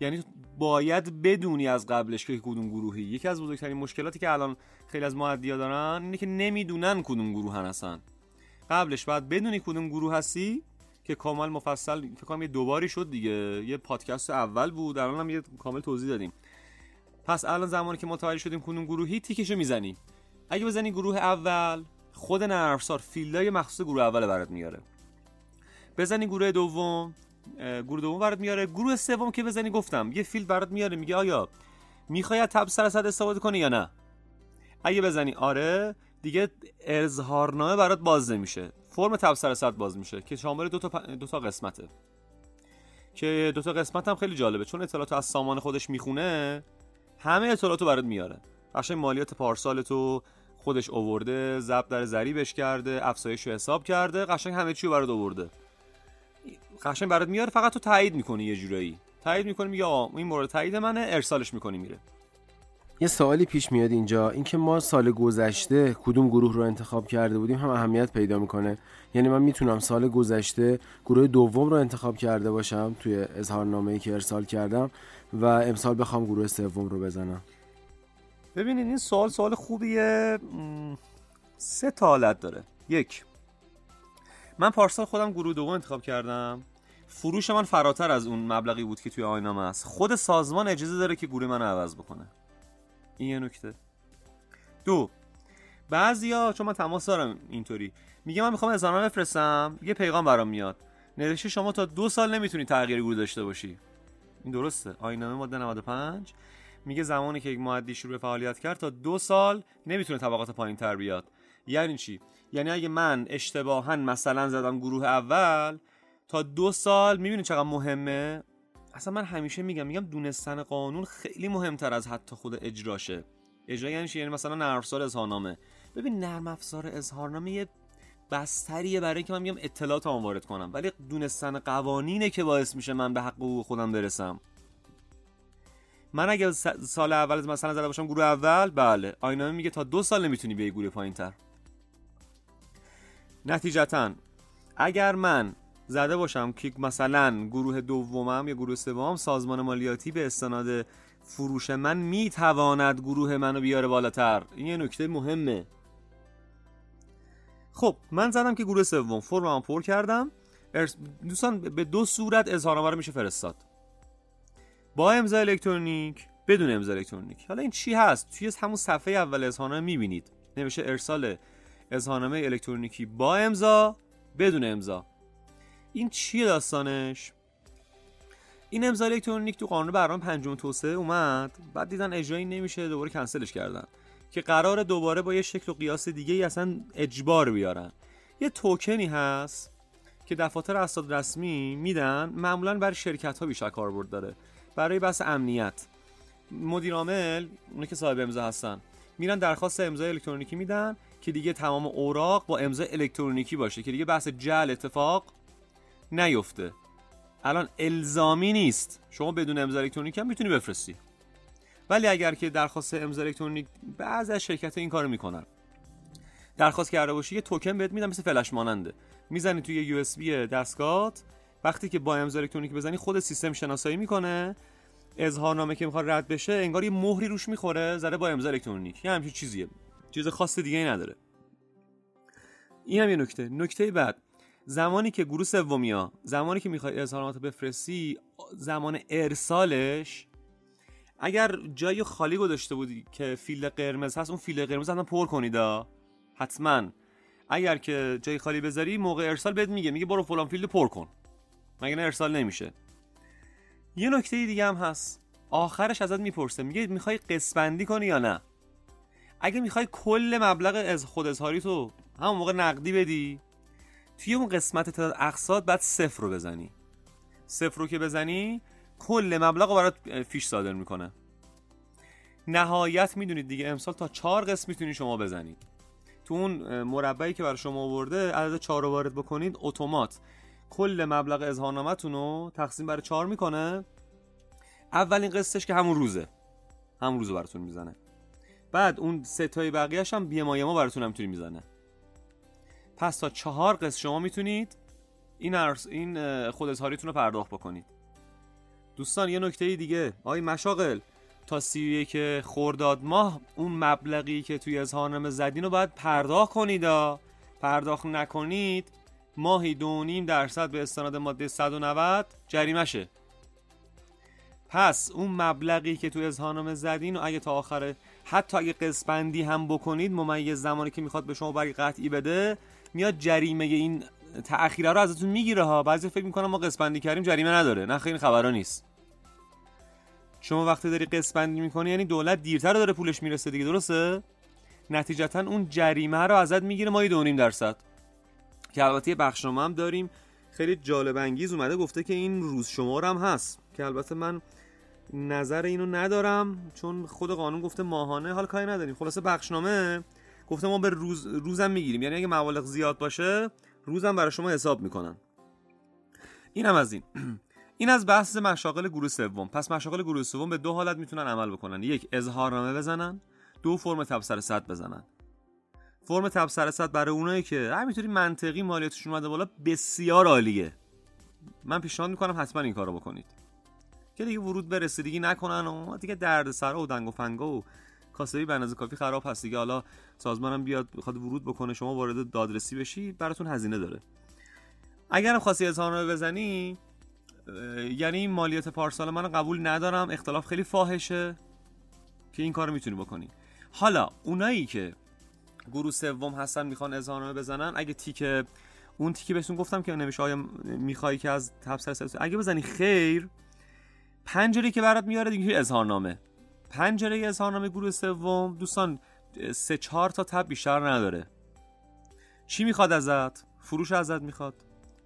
یعنی باید بدونی از قبلش که کدوم گروهی. یکی از بزرگترین مشکلاتی که الان خیلی از معدیا دارن اینه که نمی‌دونن کدوم گروه هستن قبلش باید بدونی کدوم گروه هستی که کامل مفصل فکر کنم یه دوباری شد دیگه. یه پادکست اول بود الان هم یه کامل توضیح دادیم. پس الان زمانی که متوجه شدیم کدوم گروهی تیکشو می‌زنی. اگه بزنی گروه اول خود نرم افزار field های مخصوص گروه اول برات میاره. بزنی گروه دوم گروه دوم برات میاره. گروه سوم که بزنی گفتم یه field برات میاره میگه آیا می‌خوای تبصره صد استفاده کنی یا نه؟ اگه بزنی آره. دیگه اظهارنامه برات باز نمیشه. فرم تب سر صد باز میشه که شامل دو تا دو تا قسمته. که دو تا قسمت هم خیلی جالبه. چون اطلاعات از سامان خودش می‌خونه همه اطلاعاتو برات میاره. قشنگ مالیات پارسال تو خودش اوورده ضبط در ضریبش کرده افزایش رو حساب کرده قشنگ همه چی رو برات آورده قشنگ برات میاره فقط تو تایید می‌کنی یه جورایی. تایید می‌کنی آقا این مورد تایید منه ارسالش می‌کنی میره. یه سوالی پیش میاد اینجا اینکه ما سال گذشته کدوم گروه رو انتخاب کرده بودیم هم اهمیت پیدا می‌کنه. یعنی من می‌تونم سال گذشته گروه دوم رو انتخاب کرده باشم توی اظهارنامه ای که ارسال کردم و امسال بخوام گروه سوم رو بزنم. ببینید این سوال سوال خوبیه. سه تا حالت داره. یک من پارسال خودم گروه دوم انتخاب کردم. فروش من فراتر از اون مبلغی بود که توی آینامه است خود سازمان اجازه داره که گروه من عوض بکنه. این یه نکته. دو بعضیا چون من تماس دارم اینطوری میگه من می‌خوام اظهارنامه بفرستم یه پیغام برام میاد. نوشته شما تا دو سال نمی‌تونی تغییر گروه داشته باشی. این درسته. آینامه ماده 95 میگه زمانی که یک معدی شروع به فعالیت کرد تا دو سال نمی‌تونه طبقات پایین تر بیاد. یعنی چی؟ یعنی اگه من اشتباها مثلا زدم گروه اول تا دو سال می‌بینی چقدر مهمه؟ اصلا من همیشه میگم میگم دونستن قانون خیلی مهمتر از حتی خود اجراشه. اجرا یعنی یعنی مثلا نرم افزار اظهارنامه. ببین نرم افزار اظهارنامه یه بستریه برای که من بیام اطلاعات وارد کنم. ولی دونستن قوانینه که باعث میشه من به حق خودم برسم. من اگه سال اول مثلا زده باشم گروه اول بله. آینامه میگه تا دو سال نمی‌تونی بیای گروه پایین تر نتیجتا اگر من زده باشم که مثلا گروه دومم یا گروه سومم سازمان مالیاتی به استناد فروش من می‌تواند گروه منو بیاره بالاتر. این یه نکته مهمه. خب من زدم که گروه سوم فرمم پر کردم. دوستان به دو صورت اظهارنامه رو میشه فرستاد. با امضا الکترونیک بدون امضا الکترونیک. حالا این چی هست؟ توی همون صفحه اول اظهارنامه می‌بینید. نمیشه ارسال اظهارنامه الکترونیکی با امضا بدون امضا. این چیه داستانش؟ این امضا الکترونیک تو قانون برنامه پنجم توسعه اومد. بعد دیدن اجرایی نمیشه دوباره کنسلش کردن. که قرار دوباره با یه شکل و قیاس دیگه ای اصلا اجبار بیارن. یه توکنی هست که دفاتر اسناد رسمی میدن معمولا برای شرکت ها بیشتر کاربرد داره. برای بحث امنیت. مدیر عامل اونایی که صاحب امضا هستن میرن درخواست امضا الکترونیکی میدن که دیگه تمام اوراق با امضا الکترونیکی باشه که دیگه بحث جعل اتفاق نیفته. الان الزامی نیست. شما بدون امضا الکترونیکی هم می‌تونی بفرستی. ولی اگر که درخواست امضا الکترونیک بعضی از شرکت این کارو می‌کنن. درخواست کرده باشی یه توکن بهت میدن مثل فلش ماننده. می‌زنی توی USB دستگاهت وقتی که با امضا الکترونیک بزنی خود سیستم شناسایی می‌کنه. اظهارنامه که می‌خواد رد بشه انگار یه مهری روش می‌خوره زده با امضا الکترونیک یه همچین چیزیه. چیز خاص دیگه ای نداره. این هم یه نکته. نکته بعد. زمانی که گروه سومیا زمانی که می‌خوای اظهارنامه بفرستی زمان ارسالش اگر جای خالی گذاشته بودی که field قرمز هست اون field قرمز هم پر کنید حتما. اگر که جای خالی بذاری موقع ارسال بهت میگه میگه برو فلان field پر کن. مگه نه ارسال نمیشه. یه نکته دیگه هم هست. آخرش ازت می‌پرسه میگه می‌خوای قسمندی کنی یا نه؟ اگه می‌خوای کل مبلغ از خود اظهاری تو همون موقع نقدی بدی توی اون قسمت تعداد اقساط بعد صفر رو بزنی. صفر رو که بزنی کل مبلغ رو برات فیش صادر می‌کنه. نهایت می‌دونید دیگه امسال تا چهار قسم می‌تونید شما بزنید تو اون مربعی که برای شما آورده عدد چهار رو وارد بکنید اتومات. کل مبلغ اظهارنامه‌تون رو تقسیم بر چهار می‌کنه. اولین قسطش که همون روزه. همون روزو براتون می‌زنه. بعد اون سه تای بقیه‌اش هم بی ما براتون هم می‌زنه. پس تا چهار قسط شما می‌تونید این ارس این خود رو پرداخت بکنید. دوستان یه نکته دیگه. آی مشاغل تا سی یک خورداد ماه اون مبلغی که توی اظهارنامه زدین رو باید پرداخت کنید پرداخت نکنید ماهی دو نیم درصد به استناد ماده 190 جریمشه. پس اون مبلغی که توی اظهارنامه زدین و اگه تا آخر حتی اگه قسپندی هم بکنید ممیز زمانی که می‌خواد به شما برای قطعی بده میاد جریمه این تأخیره رو ازتون می‌گیره ها. بعضی فکر می‌کنم ما قسپندی کردیم جریمه نداره. نه خیلی خبرا نیست. شما وقتی داری قسپندی می‌کنی یعنی دولت دیرتر داره پولش می‌رسه دیگه درسته؟ نتیجتا اون جریمه رو ازت می‌گیره مایی دو درصد. که البته بخشنامه هم داریم. خیلی جالب انگیز اومده گفته که این روز شمار هم هست. که البته من نظر اینو ندارم چون خود قانون گفته ماهانه حال کاری نداریم. خلاصه بخشنامه گفته ما به روز روزم می‌گیریم. یعنی اگه مبالغ زیاد باشه روزم برای شما حساب می‌کنن. اینم از این. [CLEARS THROAT] این از بحث مشاغل گروه سوم. پس مشاغل گروه سوم به دو حالت می‌تونن عمل بکنن. یک اظهارنامه بزنن. دو فرم تبصره صد بزنن. فرم تبصره صد برای اونایی که همینطوری منطقی مالیاتشون اومده بالا بسیار عالیه. من پیشنهاد می‌کنم حتما این کارو بکنید. که دیگه ورود به رسیدگی نکنن و دیگه درد سر و دنگ و فنگا و کاسبی به کافی خراب هست. دیگه حالا سازمانم بیاد بخواد ورود بکنه شما وارد دادرسی بشی براتون هزینه داره. اگر خواستی اظهارنامه بزنی یعنی مالیات پارسال من قبول ندارم اختلاف خیلی فاحشه که این کارو می‌تونی بکنی. حالا اونایی که گروه سوم هستن می‌خوان اظهارنامه بزنن. اگه تیک اون تیکی بهتون گفتم که نمیشه آیا می‌خوای که از تبصره اگه بزنی خیر پنجره که برات میاره دیگه اظهارنامه پنجره اظهارنامه گروه سوم. دوستان سه چهار تا تب بیشتر نداره. چی می‌خواد ازت؟ فروش ازت می‌خواد.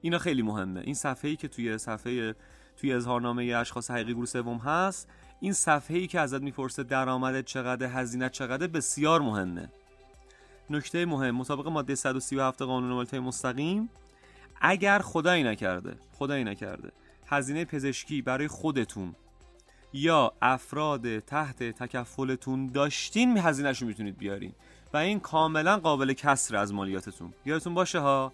اینا خیلی مهمه. این صفحه ای که توی صفحه توی اظهارنامه اشخاص حقیقی گروه سوم هست این صفحه ای که ازت می‌پرسه درآمدت چقدر هزینه چقدر بسیار مهمه. نکته مهم مطابق ماده 137 قانون مالیات مستقیم. اگر خدایی نکرده خدایی نکرده هزینه پزشکی برای خودتون یا افراد تحت تکفلتون داشتین هزینهش رو می‌تونید بیارین. و این کاملا قابل کسر از مالیاتتون. یادتون باشه ها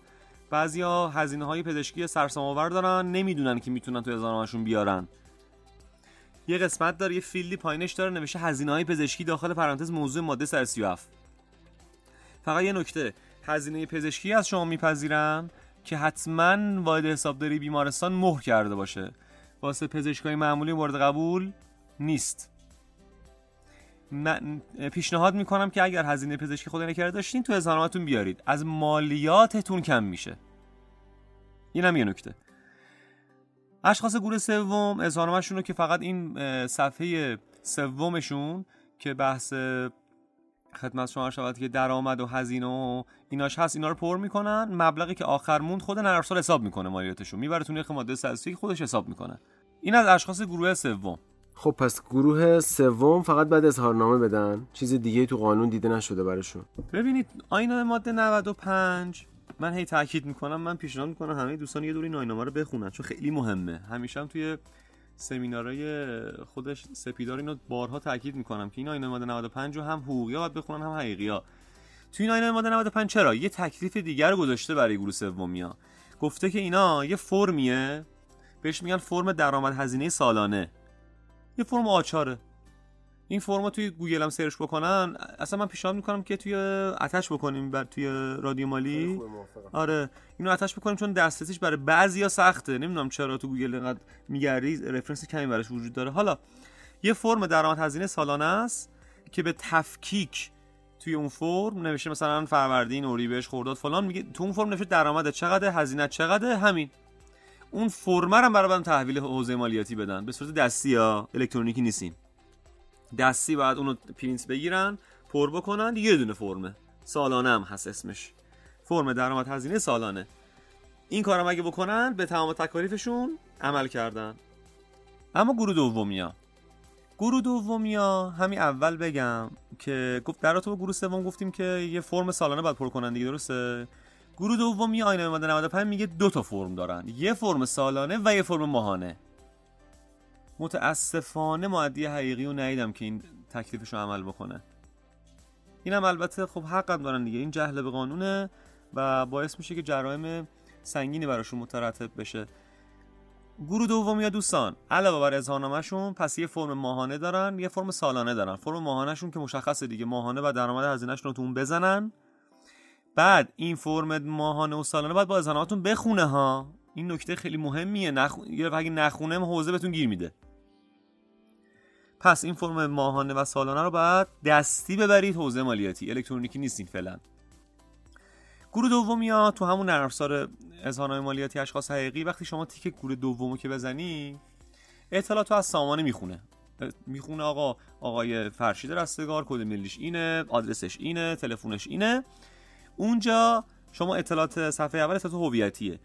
بعضیا هزینه های پزشکی سرسام آور دارن نمی‌دونن که می‌تونن تو اظهارنامه‌شون بیارن. یه قسمت داره یه فیلدی پایینش داره نوشته هزینه های پزشکی داخل پرانتز موضوع ماده 137 فقط یه نکته. هزینه پزشکی از شما میپذیرن که حتما واحد حسابداری بیمارستان مهر کرده باشه. واسه پزشکای معمولی مورد قبول نیست. من پیشنهاد می‌کنم که اگر هزینه پزشکی خود نکرده داشتین تو اظهارنامه‌تون بیارید. از مالیاتتون کم میشه. اینم یه نکته. اشخاص گروه سوم اظهارنامه‌شون رو که فقط این صفحه سومشون که بحث خدمت شما شود که درآمد و هزینه و ایناش هست اینا رو پر می‌کنن. مبلغی که آخر موند خود نرم حساب می‌کنه مالیاتشو. می‌بره تو نرخ ماده 130 خودش حساب می‌کنه. این از اشخاص گروه سوم. خب پس گروه سوم فقط بعد اظهارنامه بدن؟ چیز دیگه تو قانون دیده نشده براشون. ببینید آینه ماده 95 من هی تاکید می‌کنم من پیشنهاد می‌کنم همه دوستان یه دوری ناینامه رو بخونن چون خیلی مهمه. همیشه هم توی سمینارهای خودش سپیدار اینو بارها تاکید می‌کنم که این آینه ماده 95 رو هم حقوقی باید بخونن هم حقیقی ها. توی این آینه ماده 95 چرا؟ یه تکلیف دیگر گذاشته برای گروه سومیا گفته که اینا یه فرمیه بهش میگن فرم درآمد هزینه سالانه. یه فرم آچاره. این فرما توی گوگل هم search بکنن اصلا من پیشنهاد می‌کنم که توی attach ش بکنیم بر توی رادیو مالی. آره اینو attach ش بکنیم چون دسترسیش برای بعضیا سخته. نمی‌دونم چرا تو گوگل اینقدر میگردی reference کمی براش وجود داره. حالا یه فرم درآمد هزینه سالانه است که به تفکیک توی اون فرم نوشته مثلا فروردین اردیبهشت خرداد فلان میگه تو اون فرم نوشته درآمد چقدر هزینه چقدر همین. اون فرم هم برای تحویل حوزه مالیاتی بدن. به صورت دستی یا الکترونیکی نیستین. دستی باید اونو پرینت بگیرن پر بکنن. یه دونه فرمه سالانه هم هست اسمش. فرم درآمد هزینه سالانه. این کارم اگه بکنن به تمام تکالیفشون عمل کردن. اما گروه دومیا. گروه دومیا همین اول بگم که گفت در تو گروه سوم گفتیم که یه فرم سالانه باید پر کنن دیگه درسته؟ گروه دومی آینه ماده 95 میگه دو تا فرم دارن. یه فرم سالانه و یه فرم ماهانه. متاسفانه معدی حقیقی رو ندیدم که این تکلیفش رو عمل بکنه. اینم البته خب حقم دارن دیگه. این جهل به قانونه و باعث میشه که جرایم سنگینی براشون مترتب بشه. گروه دوم یا دوستان علاوه بر اظهارنامهشون پس یه فرم ماهانه دارن یه فرم سالانه دارن. فرم ماهانهشون که مشخصه دیگه. ماهانه و درآمد هزینهشون رو تو اون بزنن. بعد این فرم ماهانه و سالانه باید با اظهارنامه‌تون بخونه ها. این نکته خیلی مهمیه. نخ... اگه نخونه حوزه بهتون گیر میده. پس این فرم ماهانه و سالانه رو باید دستی ببرید. حوزه مالیاتی الکترونیکی نیستین فعلا. گروه دومی ها تو همون نرم اظهارنامه مالیاتی اشخاص حقیقی وقتی شما تیک گروه دومو که بزنی اطلاعاتو از سامانه می‌خونه. می‌خونه آقا آقای فرشید رستگار کد ملیش اینه آدرسش اینه تلفنش اینه. اونجا شما اطلاعات صفحه اول اطلاعات هویتیه.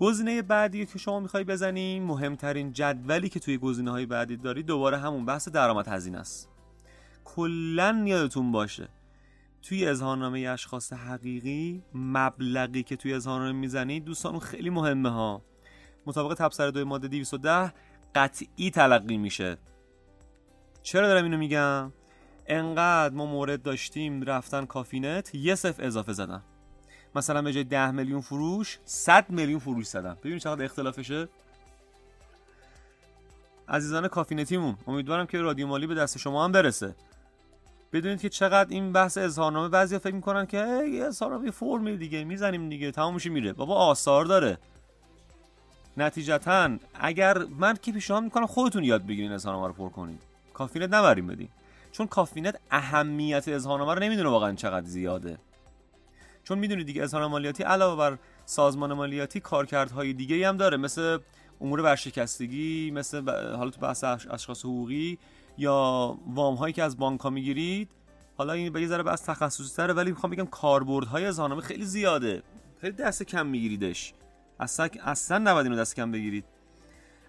گزینه بعدی که شما می‌خوای بزنین مهمترین جدولی که توی گزینه های بعدی داری دوباره همون بحث درآمد هزینه است. کلا یادتون باشه توی اظهارنامه اشخاص حقیقی مبلغی که توی اظهارنامه می‌زنید دوستان خیلی مهمه ها. مطابق تبصره دوی ماده 210 قطعی تلقی میشه. چرا دارم اینو میگم؟ انقدر ما مورد داشتیم رفتن کافینت یه صفر اضافه زدن. مثلا به جای 10 میلیون فروش 100 میلیون فروش زدن ببینید چقدر اختلافشه. عزیزان کافینتیمون امیدوارم که رادیو مالی به دست شما هم برسه. بدونید که چقدر این بحث اظهارنامه بعضیا فکر می‌کنن که یه اظهارنامه فرمی دیگه می‌زنیم دیگه تمام میشه میره. بابا آثار داره. نتیجتا اگر من که پیشنهاد می‌کنم خودتون یاد بگیرین اظهارنامه رو پر کنین. کافینت نبریم بدین. چون کافینت اهمیت اظهارنامه رو نمی‌دونه واقعا چقدر زیاده. چون می‌دونید دیگه اظهار مالیاتی علاوه بر سازمان مالیاتی کارکردهای دیگه هم داره مثل امور ورشکستگی مثل حالا تو بحث اشخاص حقوقی یا وام هایی که از بانک ها می‌گیرید. حالا این به یه ذره بحث تخصصی تره ولی می‌خوام بگم کاربردهای اظهارنامه خیلی زیاده. خیلی دست کم میگیریدش. اصلا اصلا نباید اینو دست کم بگیرید.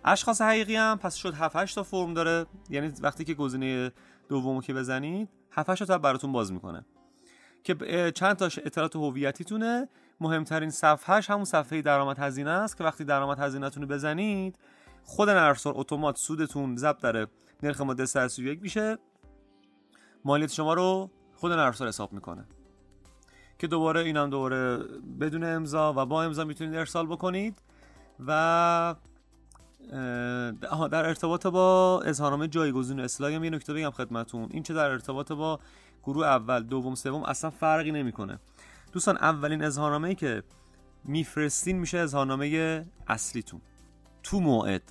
اشخاص حقیقی هم پس شد 7 8 تا فرم داره. یعنی وقتی که گزینه دومو که بزنید 7 8 تا براتون باز می‌کنه. که چند تاش اطلاعات هویتیتونه. مهمترین صفحهش همون صفحه درآمد هزینه است که وقتی درآمد هزینهتون رو بزنید خود نرم اتومات سودتون ضبط داره. نرخ ماده 131 میشه. مالیات شما رو خود نرم حساب می‌کنه. که دوباره اینم دوباره بدون امضا و با امضا می‌تونید ارسال بکنید و در ارتباط با اظهارنامه جایگزین اصلاحی هم یه نکته بگم خدمتون. این چه در ارتباط با گروه اول دوم سوم اصلا فرقی نمی‌کنه. دوستان اولین اظهارنامه ای که میفرستین میشه اظهارنامه اصلیتون. تو موعد.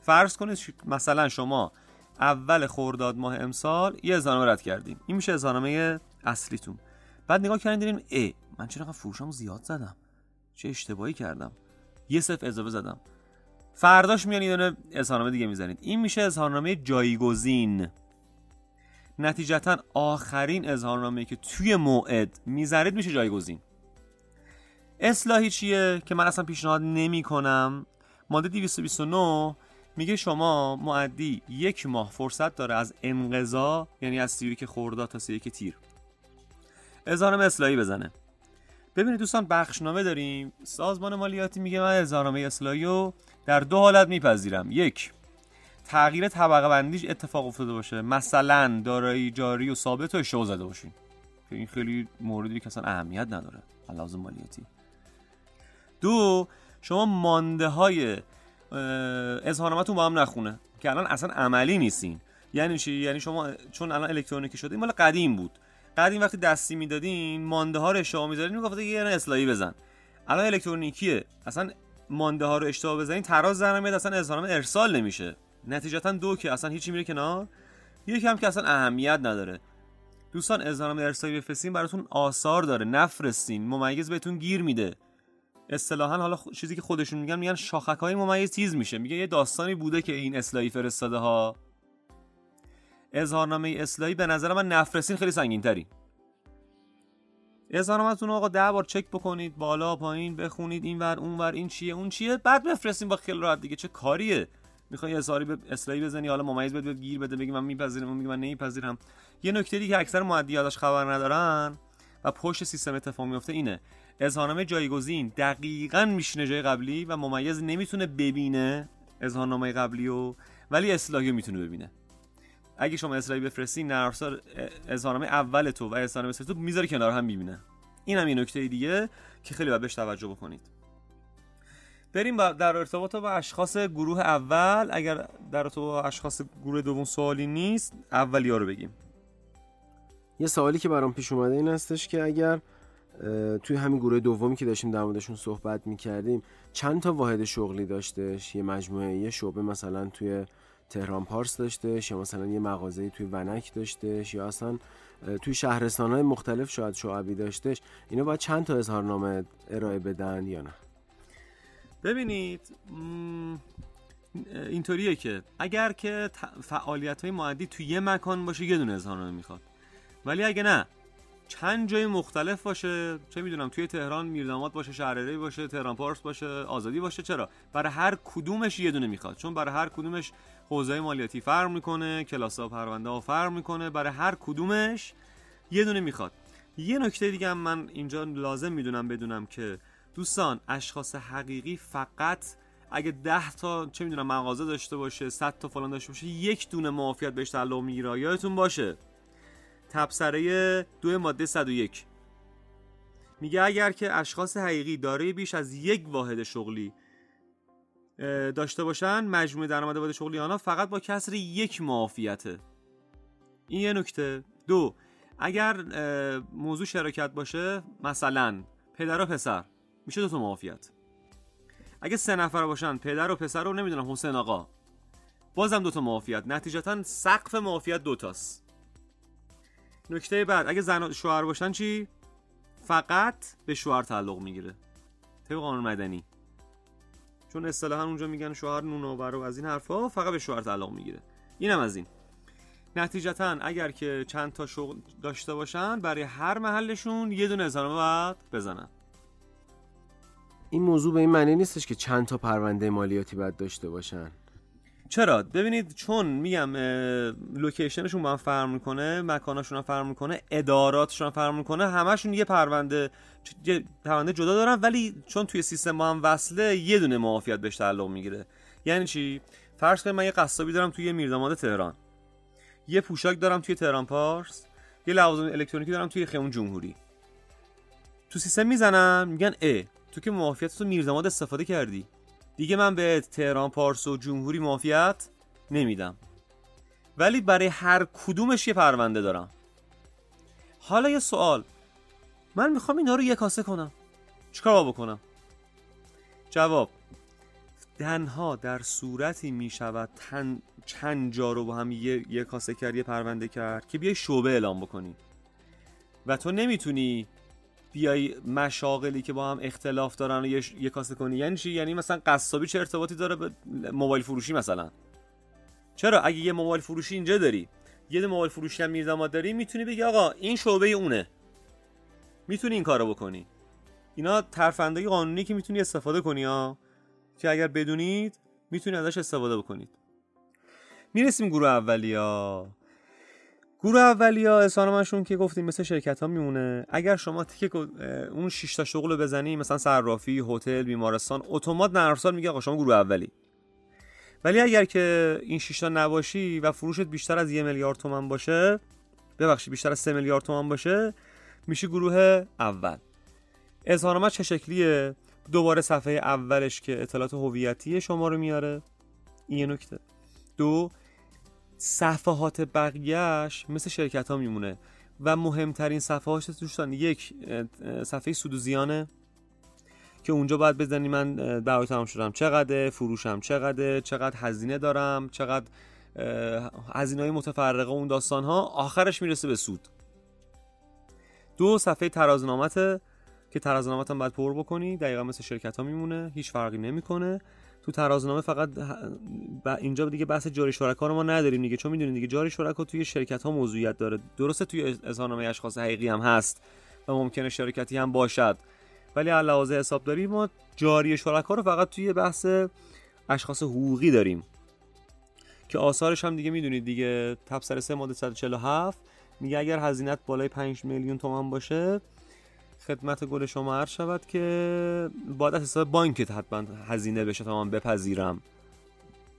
فرض کنید مثلا شما اول خرداد ماه امسال یه اظهارنامه رد کردین. این میشه اظهارنامه اصلیتون. بعد نگاه کردین دیدین ای من چرا فروشمو زیاد زدم؟ چه اشتباهی کردم؟ یه صفر اضافه زدم. فرداش میان یه دونه اظهارنامه دیگه می‌زنید. این میشه اظهارنامه جایگزین. نتیجتا آخرین اظهارنامه که توی موعد می‌ذارید میشه جایگزین. اصلاحی چیه که من اصلا پیشنهاد نمی کنم ماده 229 میگه شما معدی یک ماه فرصت داره از انقضا یعنی از که خرداد تا که تیر اظهارنامه اصلاحی بزنه. ببینید دوستان بخشنامه داریم. سازمان مالیاتی میگه من اظهارنامه اصلاحی رو در دو حالت میپذیرم. یک تغییر طبقه بندیش اتفاق افتاده باشه. مثلا دارایی جاری و ثابت و اشتباه زده باشین. که این خیلی موردی که اصلا اهمیت نداره. لازم مالیاتی. دو شما مانده های اظهارنامه‌تون با هم نخونه. که الان اصلا عملی نیستین. یعنی چی؟ یعنی شما چون الان الکترونیکی شده این مال قدیم بود. قدیم وقتی دستی می‌دادین مانده ها رو اشتباه می‌ذارین می‌گفت یه اصلاحی بزن. الان الکترونیکیه. اصلا مانده ها رو اشتباه بزنین تراز در میاد اصلا اظهارنامه ارسال نمیشه. نتیجتا دو که اصلا هیچی میره کنار. یکی هم که اصلا اهمیت نداره. دوستان اظهارنامه ارسالی بفرستین براتون آثار داره. نفرستین. ممیز بهتون گیر میده. اصطلاحا حالا چیزی که خودشون میگن میگن شاخک های ممیز تیز میشه. میگه یه داستانی بوده که این اصلاحی فرستاده ها اظهارنامه اصلاحی به نظر من نفرستین خیلی سنگین تری اظهارنامه‌تون آقا ده بار چک بکنید بالا پایین بخونید این ور اون ور این چیه اون چیه بعد بفرستین با خیال راحت دیگه. چه کاریه؟ می‌خوای اظهاری به اصلاحی بزنی حالا ممیز بده گیر بده بگی من میپذیرم اون میگه من نمیپذیرم. یه نکته که اکثر مؤدیاتش خبر ندارن و پشت سیستم اتفاق میفته اینه. اظهارنامه جایگزین دقیقا میشینه جای قبلی و ممیز نمی‌تونه ببینه اظهارنامه قبلی و ولی اصلاحی می‌تونه ببینه. اگه شما اصلاحی بفرستی نرم اظهارنامه اول تو و اظهارنامه تو می‌ذاره کنار هم می‌بینه. این یه نکته دیگه که خیلی باید بهش توجه بکنید. بریم در ارتباط با اشخاص گروه اول. اگر در ارتباط با اشخاص گروه دوم سوالی نیست اولی ها رو بگیم. یه سوالی که برام پیش اومده این هستش که اگر توی همین گروه دومی که داشتیم در موردشون صحبت می‌کردیم چند تا واحد شغلی داشتش؟ یه مجموعه یه شعبه مثلا توی تهران پارس داشتش یا مثلا یه مغازه توی ونک داشتش یا اصلا توی شهرستان های مختلف شاید شعبی داشتش. اینا باید چند تا اظهارنامه ارائه بدن یا نه؟ ببینید اینطوریه که اگر که فعالیت های معدی توی یه مکان باشه یه دونه اظهارنامه می‌خواد. ولی اگه نه چند جای مختلف باشه چه می‌دونم توی تهران میرداماد باشه شهرری باشه تهران پارس باشه آزادی باشه چرا؟ برای هر کدومش یه دونه می‌خواد. چون برای هر کدومش حوزه مالیاتی فرق می‌کنه کلاس ها پرونده ها فرق می‌کنه برای هر کدومش یه دونه می‌خواد. یه نکته دیگه هم من اینجا لازم می‌دونم بدونم که دوستان اشخاص حقیقی فقط اگه ده تا چه می‌دونم مغازه داشته باشه 100 تا فلان داشته باشه یک دونه معافیت بهش تعلق می‌گیره. یادتون باشه. تبصره دو ماده 101 میگه اگر که اشخاص حقیقی دارای بیش از یک واحد شغلی داشته باشن مجموع درآمد واحد شغلی آنها فقط با کسر یک معافیته. این یه نکته. دو اگر موضوع شراکت باشه مثلا پدر و پسر. میشه دو تا معافیت. اگه سه نفر باشن پدر و پسر رو نمی‌دونم حسین آقا. بازم دو تا معافیت. نتیجتا سقف معافیت دوتاست نکته بعد اگه زن شوهر باشن چی؟ فقط به شوهر تعلق می‌گیره. طبق قانون مدنی. چون اصطلاحا اونجا میگن شوهر نون و از این حرفا فقط به شوهر تعلق می‌گیره. اینم از این. نتیجتا اگر که چند تا شغل داشته باشن برای هر محلشون یه دونه اظهارنامه باید بزنن. این موضوع به این معنی نیستش که چند تا پرونده مالیاتی باید داشته باشن. چرا؟ ببینید چون میگم لوکیشنشون با هم فرق می‌کنه مکاناشون هم فرق می‌کنه اداراتشون هم فرق می‌کنه همشون یه پرونده یه پرونده جدا دارن ولی چون توی سیستم با هم وصله یه دونه معافیت بهش تعلق می‌گیره. یعنی چی؟ فرض کنید من یه قصابی دارم توی میرداماد تهران. یه پوشاک دارم توی تهران پارس یه لوازم الکترونیکی دارم توی خیابون جمهوری. تو سیستم می‌زنن میگن ا تو که معافیت تو میرداماد استفاده کردی. دیگه من به تهران پارس و جمهوری معافیت نمیدم. ولی برای هر کدومش یه پرونده دارم. حالا یه سوال. من می‌خوام اینا رو یه کاسه کنم. چیکار بکنم؟ جواب. تنها در صورتی می‌شود تن چند جا رو با هم یه, یه کاسه کرد یه پرونده کرد که بیای شعبه اعلام بکنی. و تو نمی‌تونی بیای مشاغلی که با هم اختلاف دارن و یه, کاسه کنی. یعنی چی؟ یعنی مثلا قصابی چه ارتباطی داره به موبایل فروشی مثلا؟ چرا؟ اگه یه موبایل فروشی اینجا داری یه موبایل فروشی هم میرداماد داری می‌تونی بگی آقا این شعبه اونه. می‌تونی این کارو بکنی. اینا ترفندهای قانونی که می‌تونی استفاده کنی ها. که اگر بدونید می‌تونید ازش استفاده بکنید. می‌رسیم گروه اولیا گروه اولیا اصانمشون که گفتیم مثل شرکت ها میمونه. اگر شما تیک اون 6 تا شغل رو بزنی مثلا صرافی هتل بیمارستان اتومات نرم میگه آقا شما گروه اولی. ولی اگر که این 6 تا نباشی و فروشت بیشتر از یه میلیارد تومن باشه ببخشید بیشتر از 3 میلیارد تومن باشه میشه گروه اول. اظهارنامه چه شکلیه؟ دوباره صفحه اولش که اطلاعات هویتی شما رو میاره. این نکته. دو صفحات بقیهش مثل شرکت ها میمونه و مهمترین صفحه دوستان یک صفحه سود و زیانه که اونجا باید بزنی من دعوی تمام شدم. چقدر فروشم؟ چقدر؟ چقدر هزینه دارم؟ چقدر هزینه های متفرقه اون داستان ها آخرش می‌رسه به سود. دو صفحه ترازنامت که ترازنامت هم باید پر بکنی. دقیقا مثل شرکت ها میمونه. هیچ فرقی نمی‌کنه. تو ترازنامه فقط اینجا دیگه بحث جاری شرکا رو ما نداریم دیگه. چون می‌دونید دیگه جاری شرکا توی شرکت ها موضوعیت داره. درسته توی اظهارنامه اشخاص حقیقی هم هست و ممکنه شرکتی هم باشد. ولی علاوه حسابداری ما جاری شرکا رو فقط توی بحث اشخاص حقوقی داریم. که آثارش هم دیگه می‌دونید دیگه. تبصره 3 ماده 147 میگه اگر هزینت بالای 5 میلیون تومان باشه خدمت گل شما عرض شود که باید از حساب بانکت حتما هزینه بشه تا من بپذیرم.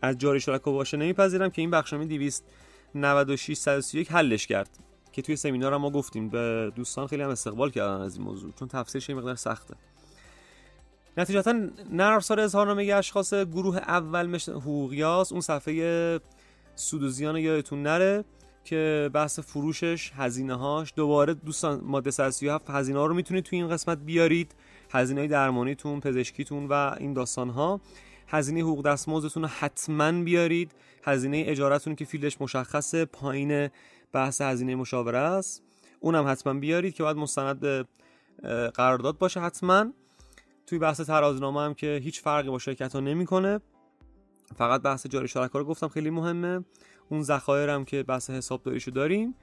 از جاری شرکا باشه نمیپذیرم که این بخشنامه 296 131 حلش کرد. که توی سمینار ما گفتیم. به دوستان خیلی هم استقبال کردن از این موضوع. چون تفسیرش مقدار سخته. نتیجتا نرم افزار اظهارنامه اشخاص گروه اول مثل حقوقیاس اون صفحه سود و زیان یادتون نره. که بحث فروشش هزینه هاش دوباره دوستان ماده 137 هزینه ها رو می‌تونید توی این قسمت بیارید. هزینه درمانیتون پزشکیتون و این داستان ها هزینه حقوق دستمزدتون رو حتما بیارید. هزینه اجارتون که فیلدش مشخصه پایین بحث هزینه مشاوره است. اونم حتما بیارید که باید مستند قرارداد باشه حتما. توی بحث ترازنامه هم که هیچ فرقی با شرکت ها نمی‌کنه. فقط بحث جاری شرکا رو گفتم خیلی مهمه. اون ذخایر که بحث حسابداریشو داریم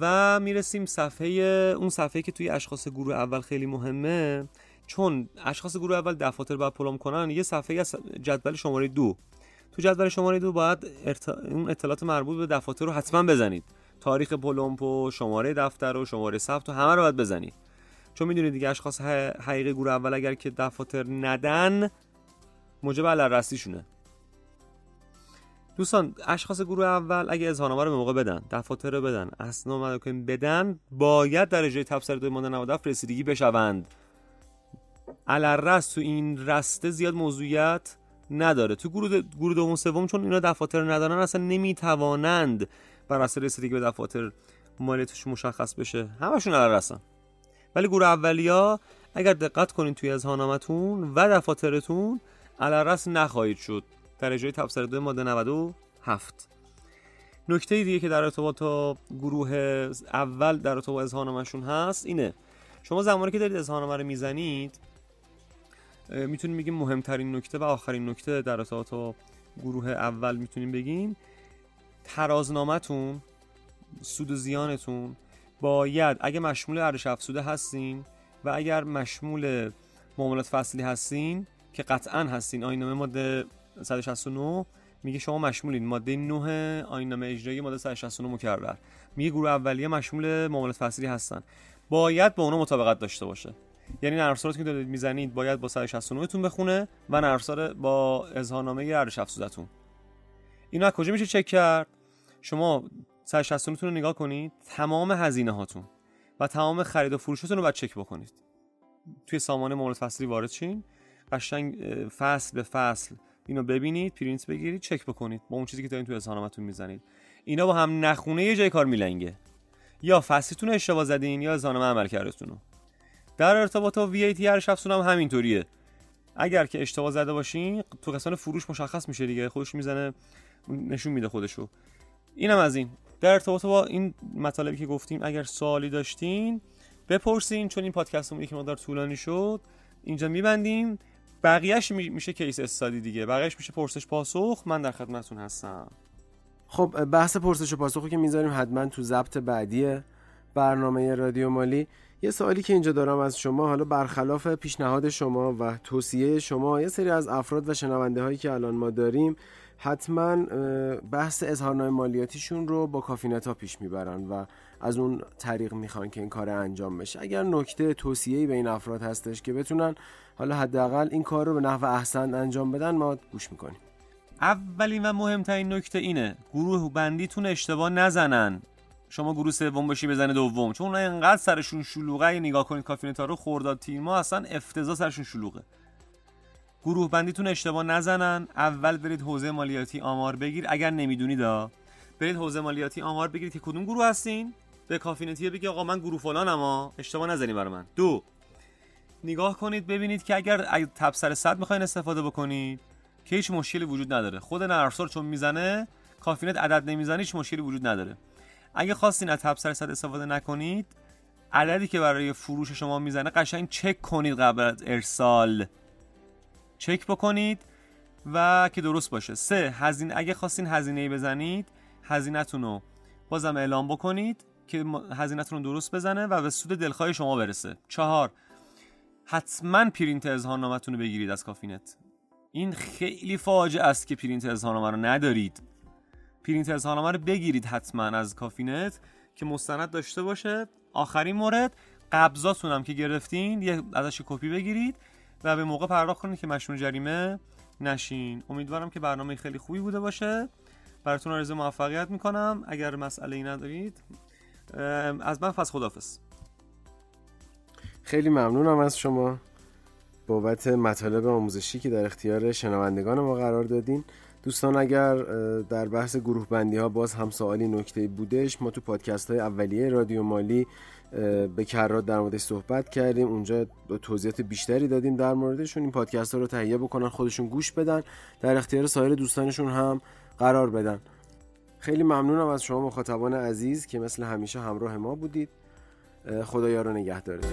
و می‌رسیم صفحه اون صفحه که توی اشخاص گروه اول خیلی مهمه. چون اشخاص گروه اول دفاتر باید پلم کنن یه صفحه از جدول شماره دو. تو جدول شماره دو باید اون اطلاعات مربوط به دفاتر رو حتما بزنید. تاریخ پلمپ و شماره دفتر و شماره ثبت و همه رو باید بزنید. چون می‌دونید دیگه اشخاص حقیقی گروه اول اگر که دفاتر ندن موجب علرستیشونه دوستان اشخاص گروه اول اگه اظهارنامه رو به موقع بدن دفاتر رو بدن اسناد مدرک بدن باید درجه تبصره دو ماده 97 رسیدگی بشوند. علرس تو این رسته زیاد موضوعیت نداره. تو گروه گروه دوم سوم چون اینا دفاتر ندارن اصلا نمی‌توانند بر اساس رسیدگی به دفاتر مالیاتش مشخص بشه. همشون علرسن. ولی گروه اولیا اگر دقت کنین توی اظهارنامه‌تون و دفاترتون علرس نخواهید شد. درجه تبصره دو ماده 97 نکته دیگه که در ارتباط با گروه اول در ارتباط با اظهارنامه‌شون هست اینه. شما زمانی که دارید اظهارنامه رو می‌زنید می‌تونیم بگیم مهمترین نکته و آخرین نکته در ارتباط با گروه اول می‌تونیم بگیم. ترازنامهتون سود و زیانتون باید اگه مشمول ارزش افزوده هستین و اگر مشمول معاملات فصلی هستین که قطعا هستین آینامه ماده 169 میگه شما مشمولین. ماده 9 آیین اجرایی ماده 169 مکرر. میگه گروه اولیه مشمول معاملات فصلی هستن. باید با اونا مطابقت داشته باشه. یعنی نرم که دارید می‌زنید باید با 169 تون بخونه و نرم با اظهارنامه ارزش افزودتون اینو از کجا میشه چک کرد؟ شما 169 تون رو نگاه کنید. تمام هزینه هاتون و تمام خرید و فروشتون رو باید چک بکنید. توی سامانه معاملات فصلی وارد شین. قشنگ فصل به فصل اینو ببینید پرینت بگیرید چک بکنید. با اون چیزی که دارین توی اظهارنامه‌تون می‌زنید. اینا با هم نخونه یه جای کار میلنگه. یا فصلتون اشتباه زدین یا اظهارنامه عمل کردتون در ارتباط با VAT هر هم همینطوریه. اگر که اشتباه زده باشین تو قسمت فروش مشخص میشه دیگه. خودش می‌زنه نشون میده خودشو. اینم از این. در ارتباط با این مطالبی که گفتیم اگر سوالی داشتین بپرسین. چون این پادکستمون یک مقدار طولانی شد اینجا میبندیم. بقیهش میشه کیس استادی دیگه. بقیهش میشه پرسش پاسخ. من در خدمتتون هستم. خب بحث پرسش و پاسخی که می‌ذاریم حتما تو ضبط بعدی برنامه رادیو مالی. یه سوالی که اینجا دارم از شما حالا برخلاف پیشنهاد شما و توصیه شما یه سری از افراد و شنونده هایی که الان ما داریم حتما بحث اظهارنامه مالیاتیشون رو با کافینت ها پیش می‌برن و از اون طریق می‌خوان که این کار انجام بشه. اگر نکته توصیه‌ای به این افراد هستش که بتونن حالا حداقل این کار رو به نحو احسن انجام بدن ما گوش می‌کنیم. اولین و مهمترین نکته اینه گروه بندیتون اشتباه نزنن. شما گروه سوم باشی بزنه دوم. چون اونها انقدر سرشون شلوغه نگاه کنید کافینتا رو خورداد تیما اصلا افتضاح سرشون شلوغه. گروه بندیتون اشتباه نزنن. اول برید حوزه مالیاتی آمار بگیر. اگر نمی‌دونید برید حوزه مالیاتی آمار بگیرید که کدوم گروه هستین. به کافینتیه بگی آقا من گروه فلانم ها. اشتباه نزنید برای من. دو نگاه کنید ببینید که اگر تبصره صد می‌خواین استفاده بکنید که هیچ مشکلی وجود نداره. خود نرفسار چون می‌زنه کافینت عدد نمی‌زنه هیچ مشکلی وجود نداره. اگه خواستین از تبصره صد استفاده نکنید عددی که برای فروش شما می‌زنه قشنگ چک کنید قبل از ارسال. چک بکنید و که درست باشه. سه هزینه اگه خواستین هزینه بزنید هزینهتون رو بازم اعلام بکنید که هزینهتون رو درست بزنه و به سود دلخواه شما برسه. چهار حتما پرینت اظهارنامه‌تون رو بگیرید از کافینت. این خیلی فاجعه است که پرینت اظهارنامه رو ندارید. پرینت اظهارنامه رو بگیرید حتما از کافینت که مستند داشته باشه. آخرین مورد قبضاتون هم که گرفتین یه ازش کپی بگیرید و به موقع پرداخت کنید که مشمول جریمه نشین. امیدوارم که برنامه خیلی خوبی بوده باشه. براتون آرزو موفقیت می‌کنم. اگر مسئله ای ندارید از من فس خدافز خیلی ممنونم از شما. بابت مطالب آموزشی که در اختیار شنوندگان ما قرار دادین. دوستان اگر در بحث گروه بندی ها باز هم سوالی نکته بودش ما تو پادکست های اولیه رادیو مالی به کرات در موردش صحبت کردیم. اونجا توضیحات بیشتری دادیم در موردشون. این پادکست ها رو تهیه بکنن خودشون گوش بدن. در اختیار سایر دوستانشون هم قرار بدن. خیلی ممنونم از شما مخاطبان عزیز که مثل همیشه همراه ما بودید. خدا یارو نگهدارتون